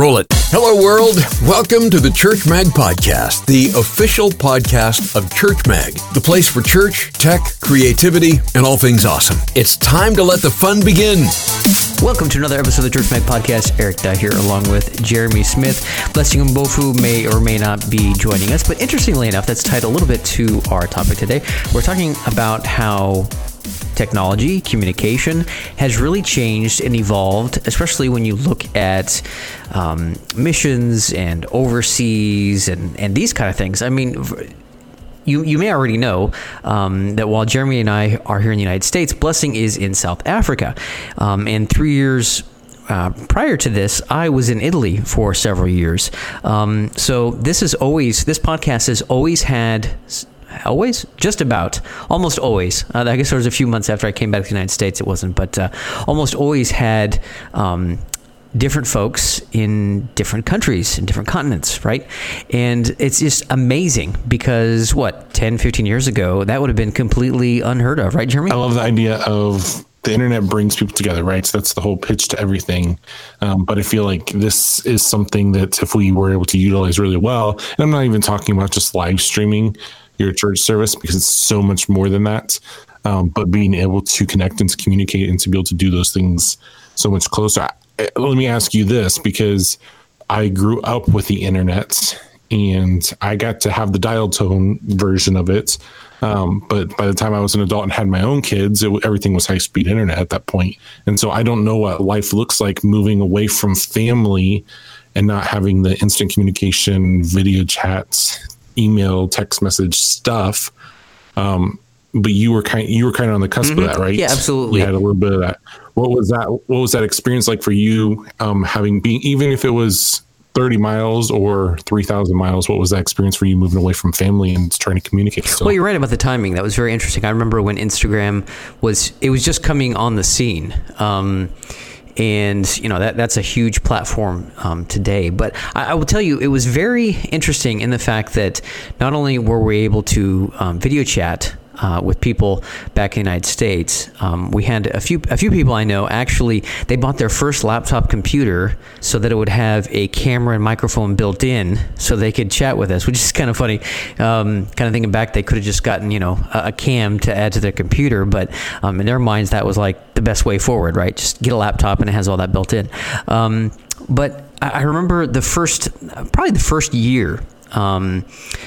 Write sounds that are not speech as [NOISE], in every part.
Roll it. Hello, world. Welcome to the Church Mag Podcast, the official podcast of Church Mag, the place for church, tech, creativity, and all things awesome. It's time to let the fun begin. Welcome to another episode of the Church Mag Podcast. Eric Dye here, along with Jeremy Smith. Blessing Mbofu may or may not be joining us, but interestingly enough, that's tied a little bit to our topic today. We're talking about how technology, communication has really changed and evolved, especially when you look at um, missions and overseas and, and these kind of things. I mean, you, you may already know um, that while Jeremy and I are here in the United States, Blessing is in South Africa. Um, and three years uh, prior to this, I was in Italy for several years. Um, so this is always this podcast has always had always? Just about. Almost always. Uh, i guess there was a few months after i came back to the united states it wasn't but uh, almost always had um, different folks in different countries in different continents right? And it's just amazing because what 10 15 years ago that would have been completely unheard of right jeremy? I love the idea of the internet brings people together, right? So that's the whole pitch to everything. Um, but I feel like this is something that if we were able to utilize really well, and I'm not even talking about just live streaming, your church service because it's so much more than that. Um, but being able to connect and to communicate and to be able to do those things so much closer. I, let me ask you this because I grew up with the internet and I got to have the dial tone version of it. Um, but by the time I was an adult and had my own kids, it, everything was high speed internet at that point. And so I don't know what life looks like moving away from family and not having the instant communication, video chats, email, text message stuff. Um, but you were kind you were kind of on the cusp mm-hmm. of that, right? Yeah, absolutely. You had a little bit of that. What was that? What was that experience like for you? Um, having been even if it was 30 miles or 3,000 miles, what was that experience for you moving away from family and trying to communicate? Still? Well, you're right about the timing. That was very interesting. I remember when Instagram was, it was just coming on the scene. Um, and you know that that's a huge platform um, today. But I, I, will tell you, it was very interesting in the fact that not only were we able to um, video chat uh, with people back in the United States. Um, we had a few a few people I know actually they bought their first laptop computer so that it would have a camera and microphone built in, so they could chat with us, which is kind of funny. Um, kind of thinking back, they could have just gotten you know a, a, cam to add to their computer, but um, in their minds that was like the best way forward, right? Just get a laptop and it has all that built in. Um, but I remember the first, probably the first year um,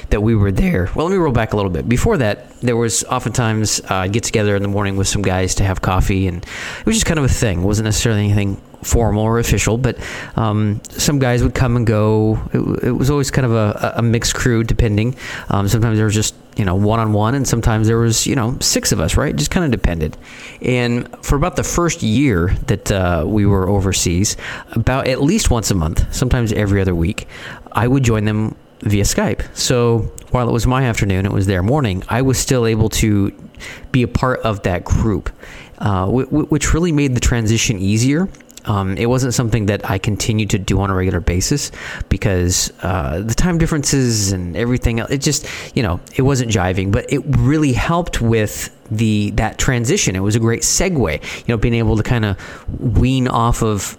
that we were there. Well, let me roll back a little bit. Before that, there was oftentimes uh, get together in the morning with some guys to have coffee, and it was just kind of a thing. It wasn't necessarily anything formal or official, but um, some guys would come and go. It, it was always kind of a, a mixed crew, depending. Um, sometimes there was just you know one on one, and sometimes there was you know six of us, right? Just kind of depended. And for about the first year that uh, we were overseas, about at least once a month, sometimes every other week, I would join them via Skype. So while it was my afternoon, it was their morning, I was still able to be a part of that group, uh, which really made the transition easier. Um, it wasn't something that I continued to do on a regular basis because uh, the time differences and everything else, it just, you know, it wasn't jiving, but it really helped with the that transition. It was a great segue, you know, being able to kind of wean off of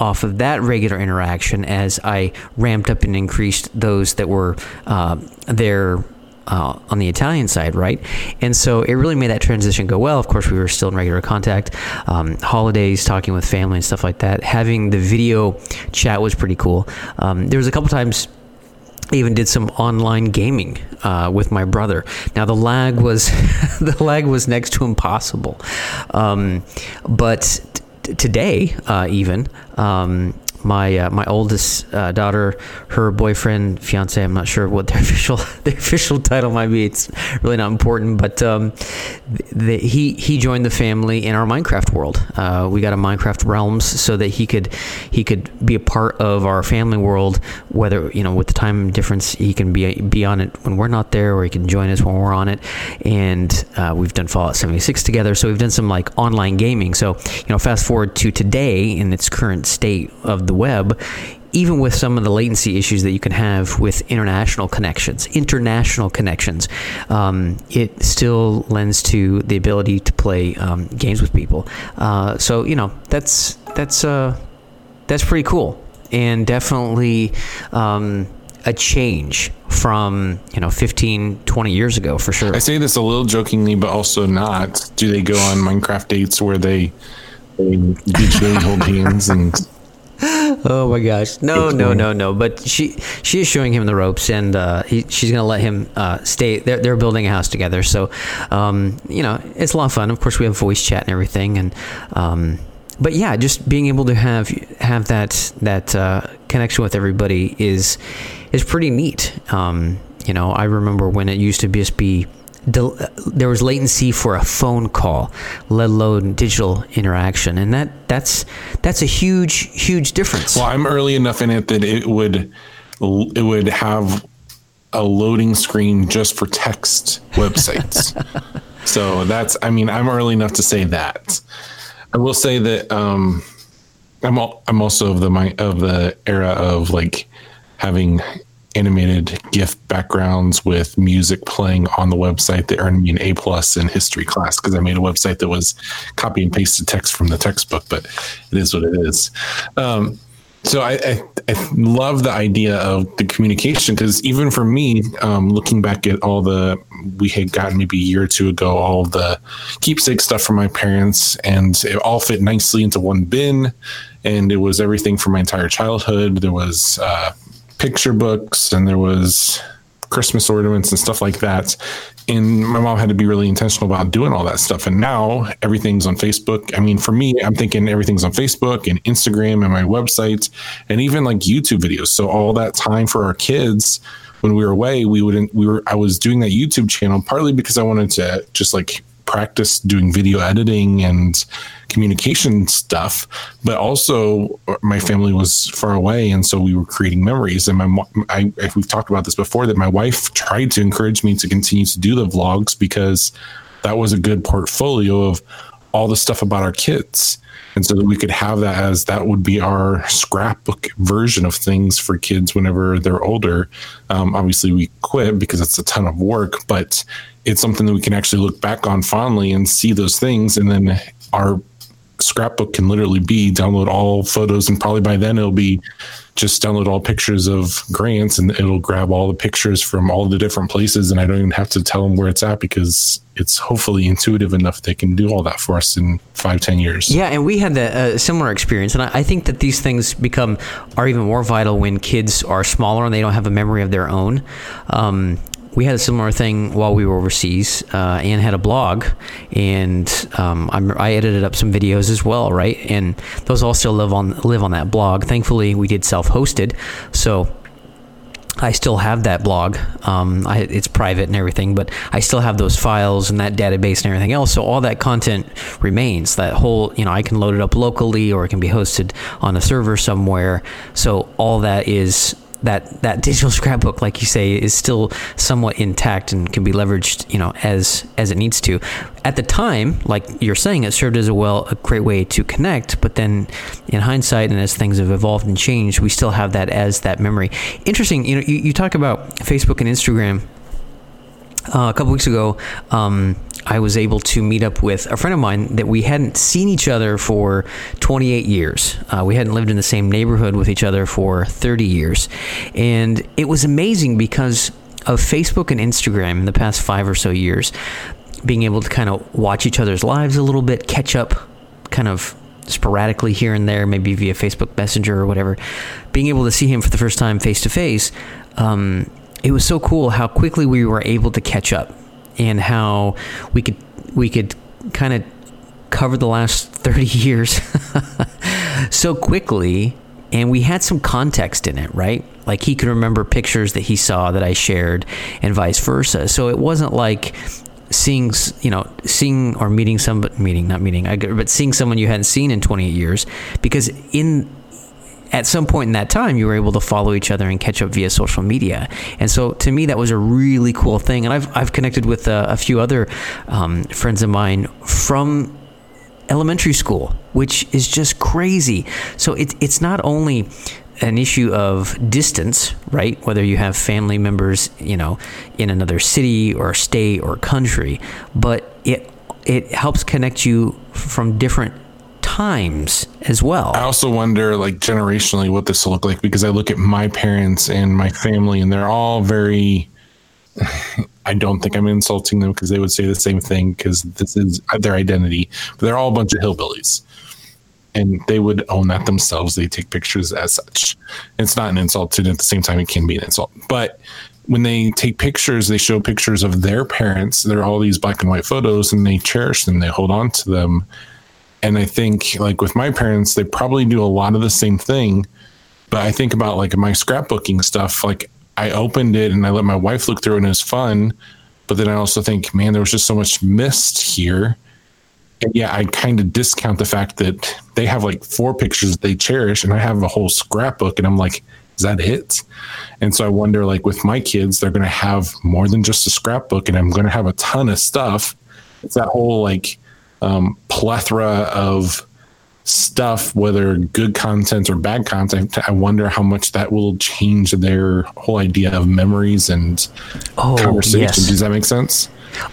off of that regular interaction as I ramped up and increased those that were uh, there uh, on the Italian side, right? And so it really made that transition go well. Of course, we were still in regular contact. Um, holidays, talking with family and stuff like that. Having the video chat was pretty cool. Um, there was a couple times. I even did some online gaming uh, with my brother. Now the lag was [LAUGHS] the lag was next to impossible, um, but today, uh, even um, my uh, my oldest uh, daughter, her boyfriend, fiance, I'm not sure what their [LAUGHS] official their official title might be. It's really not important, but um, the, he he joined the family in our Minecraft world. Uh, we got a Minecraft Realms so that he could he could be a part of our family world. Whether you know with the time difference, he can be be on it when we're not there, or he can join us when we're on it. And uh, we've done Fallout 76 together, so we've done some like online gaming. So you know, fast forward to today in its current state of the the web, even with some of the latency issues that you can have with international connections, international connections, um, it still lends to the ability to play um, games with people. Uh, so you know that's that's uh, that's pretty cool. and definitely um, a change from you know 15 20 years ago for sure I say this a little jokingly, but also not. Do they go on Minecraft dates where they, they digitally [LAUGHS] hold hands and Oh my gosh! No, no, no, no. But she she is showing him the ropes, and uh, he, she's going to let him uh, stay. They're they're building a house together, so um, you know it's a lot of fun. Of course, we have voice chat and everything, and um, but yeah, just being able to have have that that uh, connection with everybody is is pretty neat. Um, you know, I remember when it used to just be del- there was latency for a phone call, let alone digital interaction, and that that's that's a huge huge difference. Well, I'm early enough in it that it would it would have a loading screen just for text websites. [LAUGHS] so that's I mean I'm early enough to say that. I will say that um, I'm I'm also of the my of the era of like having animated GIF backgrounds with music playing on the website that earned me an A plus in history class because I made a website that was copy and pasted text from the textbook, but it is what it is. Um, so I, I, I love the idea of the communication because even for me, um, looking back at all the we had gotten maybe a year or two ago, all the keepsake stuff from my parents, and it all fit nicely into one bin, and it was everything from my entire childhood. There was uh, picture books, and there was Christmas ornaments and stuff like that. And my mom had to be really intentional about doing all that stuff. And now everything's on Facebook. I mean, for me, I'm thinking everything's on Facebook and Instagram and my website and even like YouTube videos. So all that time for our kids when we were away, we wouldn't we were I was doing that YouTube channel partly because I wanted to just like practice doing video editing and communication stuff but also my family was far away and so we were creating memories. And my I, we've talked about this before that my wife tried to encourage me to continue to do the vlogs because that was a good portfolio of all the stuff about our kids. And so that we could have that as that would be our scrapbook version of things for kids whenever they're older. Um, obviously we quit because it's a ton of work but it's something that we can actually look back on fondly and see those things. And then our scrapbook can literally be download all photos and probably by then it'll be just download all pictures of grants and it'll grab all the pictures from all the different places. And i don't even have to tell them where it's at because it's hopefully intuitive enough they can do all that for us in five ten years Yeah, and we had a uh, similar experience, and I, I think that these things become are even more vital when kids are smaller and they don't have a memory of their own. Um, we had a similar thing while we were overseas. Uh, Anne had a blog, and um, I edited up some videos as well, right? And those all still live on live on that blog. Thankfully, we did self hosted, so I still have that blog. Um, I, it's private and everything, but I still have those files and that database and everything else. So all that content remains. That whole, you know, I can load it up locally or it can be hosted on a server somewhere. So all that is that that digital scrapbook, like you say, is still somewhat intact and can be leveraged, you know, as as it needs to. At the time, like you're saying, it served as a well a great way to connect. But then, in hindsight, and as things have evolved and changed, we still have that as that memory. Interesting, you know, you, you talk about Facebook and Instagram. Uh, a couple weeks ago, um, I was able to meet up with a friend of mine that we hadn't seen each other for 28 years. Uh, we hadn't lived in the same neighborhood with each other for 30 years. And it was amazing because of Facebook and Instagram in the past five or so years, being able to kind of watch each other's lives a little bit, catch up kind of sporadically here and there, maybe via Facebook Messenger or whatever, being able to see him for the first time face to face. It was so cool how quickly we were able to catch up and how we could we could kind of cover the last 30 [LAUGHS] years so quickly. And we had some context in it right? Like he could remember pictures that he saw that I shared and vice versa. So it wasn't like seeing you know seeing or meeting some meeting not meeting I, but seeing someone you hadn't seen in 28 years. Because in at some point in that time, you were able to follow each other and catch up via social media. And so, to me, that was a really cool thing. And I've, I've connected with uh, a few other um, friends of mine from elementary school, which is just crazy. So, it, it's not only an issue of distance, right? Whether you have family members, you know, in another city or state or country, but it it helps connect you from different times as well. I also wonder, like generationally, what this will look like because I look at my parents and my family, and they're all very. [LAUGHS] I don't think I'm insulting them because they would say the same thing because this is their identity. But they're all a bunch of hillbillies, and they would own that themselves. They take pictures as such. It's not an insult, and at the same time, it can be an insult. But when they take pictures, they show pictures of their parents. They're all these black and white photos, and they cherish them. They hold on to them. And I think, like with my parents, they probably do a lot of the same thing. But I think about like my scrapbooking stuff. Like I opened it and I let my wife look through, it and it was fun. But then I also think, man, there was just so much missed here. And yeah, I kind of discount the fact that they have like four pictures they cherish, and I have a whole scrapbook, and I'm like, is that it? And so I wonder, like with my kids, they're going to have more than just a scrapbook, and I'm going to have a ton of stuff. It's that whole like um, plethora of stuff, whether good content or bad content. I wonder how much that will change their whole idea of memories and Oh, conversation. yes. Does that make sense?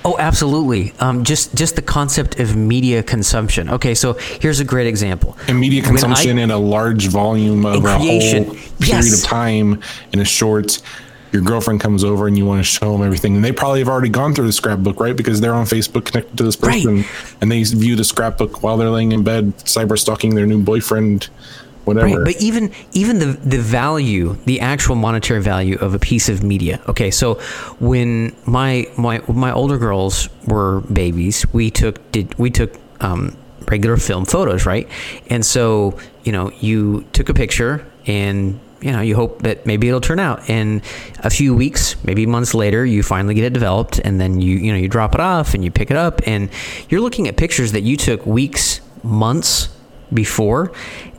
Oh, absolutely. Um, just just the concept of media consumption. Okay, so here's a great example. And media When I- consumption in a large volume of a creation. whole period Yes. of time in a short. Your girlfriend comes over and you want to show them everything, and they probably have already gone through the scrapbook, right? Because they're on Facebook connected to this Right. person, and they view the scrapbook while they're laying in bed, cyber stalking their new boyfriend, whatever. Right, but even even the the value, the actual monetary value of a piece of media. Okay, so when my my my older girls were babies, we took did we took um, regular film photos, right? And so you know you took a picture and you know you hope that maybe it'll turn out. And a few weeks maybe months later you finally get it developed and then you you know you drop it off and you pick it up. And you're looking at pictures that you took weeks months before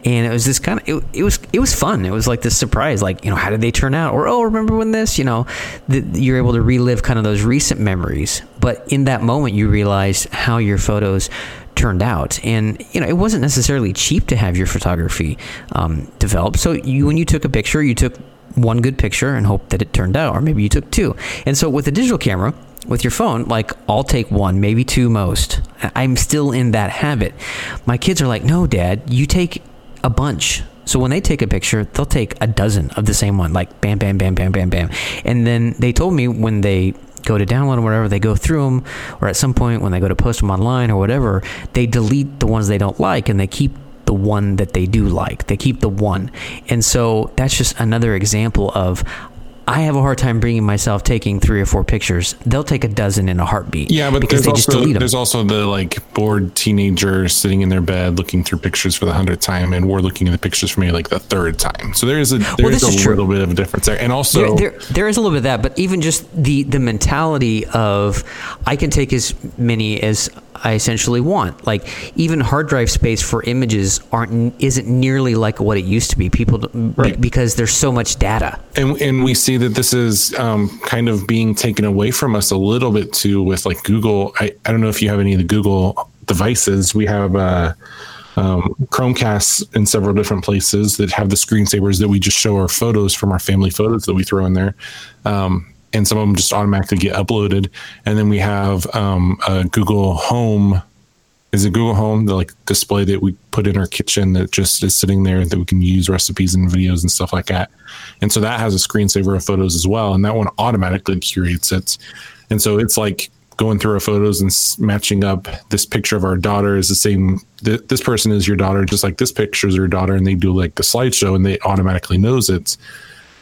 and it was this kind of it, it was it was fun. It was like this surprise like you know how did they turn out? Or oh remember when this you know the, you're able to relive kind of those recent memories. But in that moment you realize how your photos turned out and you know it wasn't necessarily cheap to have your photography um, developed so you when you took a picture you took one good picture and hope that it turned out or maybe you took two and so with a digital camera with your phone, like I'll take one, maybe two most. I'm still in that habit. My kids are like, no, dad, you take a bunch. So when they take a picture, they'll take a dozen of the same one, like bam, bam, bam, bam, bam, bam. And then they told me when they go to download or whatever, they go through them, or at some point when they go to post them online or whatever, they delete the ones they don't like and they keep the one that they do like. They keep the one. And so that's just another example of I have a hard time bringing myself taking three or four pictures. They'll take a dozen in a heartbeat. Yeah, but there's also there's also the like bored teenager sitting in their bed looking through pictures for the hundredth time, and we're looking at the pictures for maybe like the third time. So there is a there is this is a true. little bit of a difference there, and also there, there, there is a little bit of that, but even just the the mentality of I can take as many as I essentially want. Like even hard drive space for images aren't isn't nearly like what it used to be. People Right. because there's so much data. and and we see that this is um, kind of being taken away from us a little bit too with like Google. I, I don't know if you have any of the Google devices. We have uh, um, Chromecasts in several different places that have the screensavers that we just show our photos from our family photos that we throw in there. Um, and some of them just automatically get uploaded. And then we have um, a Google Home is it Google Home, the like display that we put in our kitchen that just is sitting there that we can use recipes and videos and stuff like that. And so that has a screensaver of photos as well, and that one automatically curates it. And so it's like going through our photos and matching up this picture of our daughter is the same. Th- this person is your daughter, just like this picture is your daughter, and they do like the slideshow, and they automatically knows it.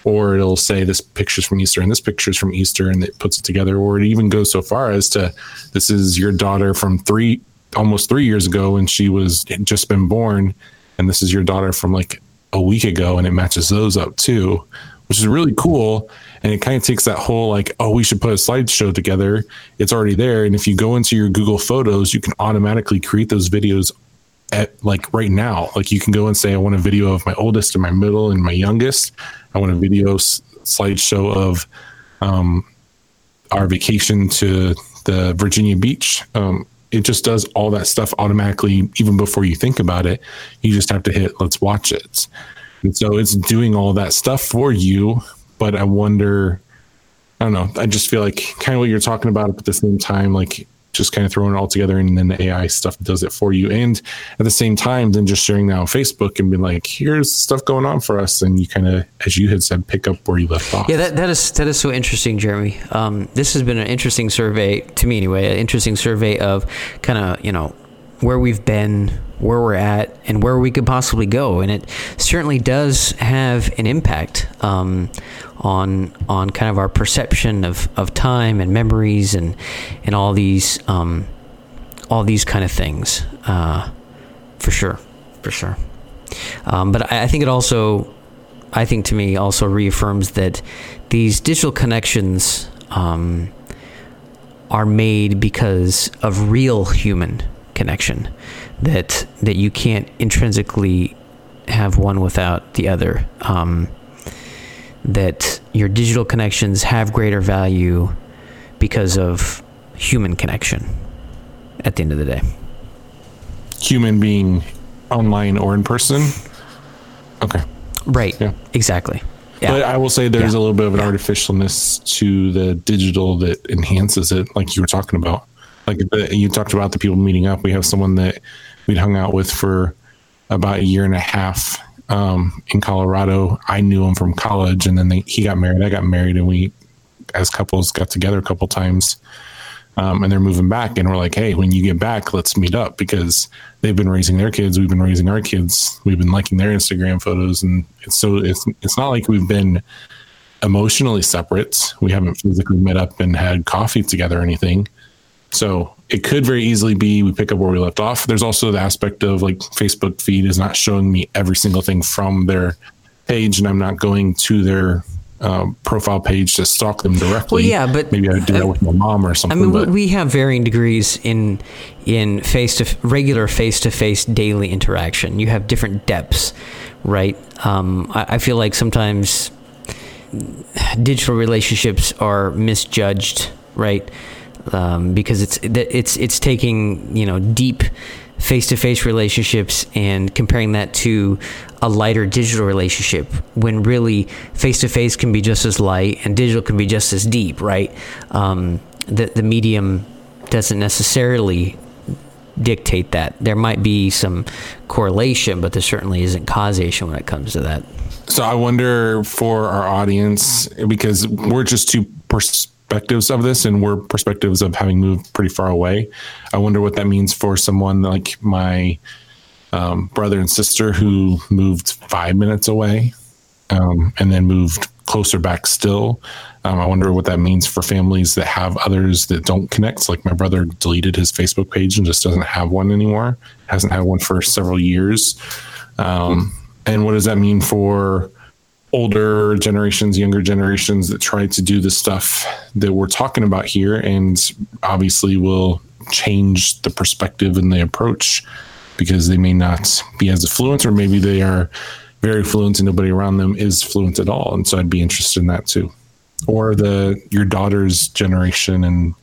Or it'll say this picture's from Easter and this picture's from Easter, and it puts it together. Or it even goes so far as to this is your daughter from three almost three years ago when she was just been born, and this is your daughter from like a week ago, and it matches those up too, which is really cool. And it kind of takes that whole like, oh, we should put a slideshow together. It's already there, and if you go into your Google Photos, you can automatically create those videos at like right now. Like you can go and say, I want a video of my oldest and my middle and my youngest. I want a video s- slideshow of um, our vacation to the Virginia Beach. Um, it just does all that stuff automatically, even before you think about it. You just have to hit let's watch it. And so it's doing all that stuff for you. But I wonder, I don't know, I just feel like kind of what you're talking about, but at the same time, like just kind of throwing it all together and then the AI stuff does it for you. And at the same time, then just sharing that on Facebook and being like, here's stuff going on for us. And you kind of, as you had said, pick up where you left off. Yeah, that, that is that is so interesting, Jeremy. Um, this has been an interesting survey to me anyway, an interesting survey of kind of, you know, where we've been, where we're at, and where we could possibly go. And it certainly does have an impact um, on on kind of our perception of, of time and memories and and all these um, all these kind of things. Uh, for sure, for sure. Um, but I, I think it also, I think to me, also reaffirms that these digital connections um, are made because of real human connection that that you can't intrinsically have one without the other um, that your digital connections have greater value because of human connection at the end of the day Human being online or in person. Okay. right Yeah. exactly yeah But I will say there's Yeah. a little bit of an artificialness to the digital that enhances it, like you were talking about. Like the, you talked about the people meeting up. We have someone that we'd hung out with for about a year and a half um, in Colorado. I knew him from college, and then they, he got married. I got married, and we, as couples, got together a couple times. Um, and they're moving back, and we're like, "Hey, when you get back, let's meet up because they've been raising their kids, we've been raising our kids, we've been liking their Instagram photos, and it's so it's it's not like we've been emotionally separate. We haven't physically met up and had coffee together or anything. So it could very easily be we pick up where we left off. There's also the aspect of like Facebook feed is not showing me every single thing from their page, and I'm not going to their um, profile page to stalk them directly. Well, yeah, but- maybe I would do that with my mom or something. I mean, but we have varying degrees in in face to regular face to face daily interaction. You have different depths, right? Um, I, I feel like sometimes digital relationships are misjudged, right? Um, because it's it's it's taking you know deep face to face relationships and comparing that to a lighter digital relationship when really face to face can be just as light and digital can be just as deep, right? Um, the the medium doesn't necessarily dictate that. There might be some correlation, but there certainly isn't causation when it comes to that. So I wonder for our audience because we're just two perspectives of this, and we're perspectives of having moved pretty far away. I wonder what that means for someone like my um, brother and sister who moved five minutes away um, and then moved closer back still. Um, I wonder what that means for families that have others that don't connect. Like my brother deleted his Facebook page and just doesn't have one anymore. Hasn't had one for several years. Um, and what does that mean for older generations, younger generations that try to do the stuff that we're talking about here and obviously will change the perspective and the approach because they may not be as fluent or maybe they are very fluent and nobody around them is fluent at all. And so I'd be interested in that too. Or the your daughter's generation and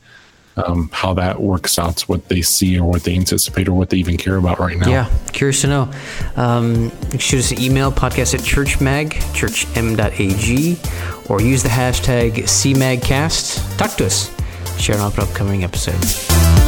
um, how that works out, what they see or what they anticipate or what they even care about right now. Yeah, curious to know. Um, shoot us an email, podcast at churchmag, churchm.ag, or use the hashtag CMAGcast. Talk to us. Share an upcoming episode.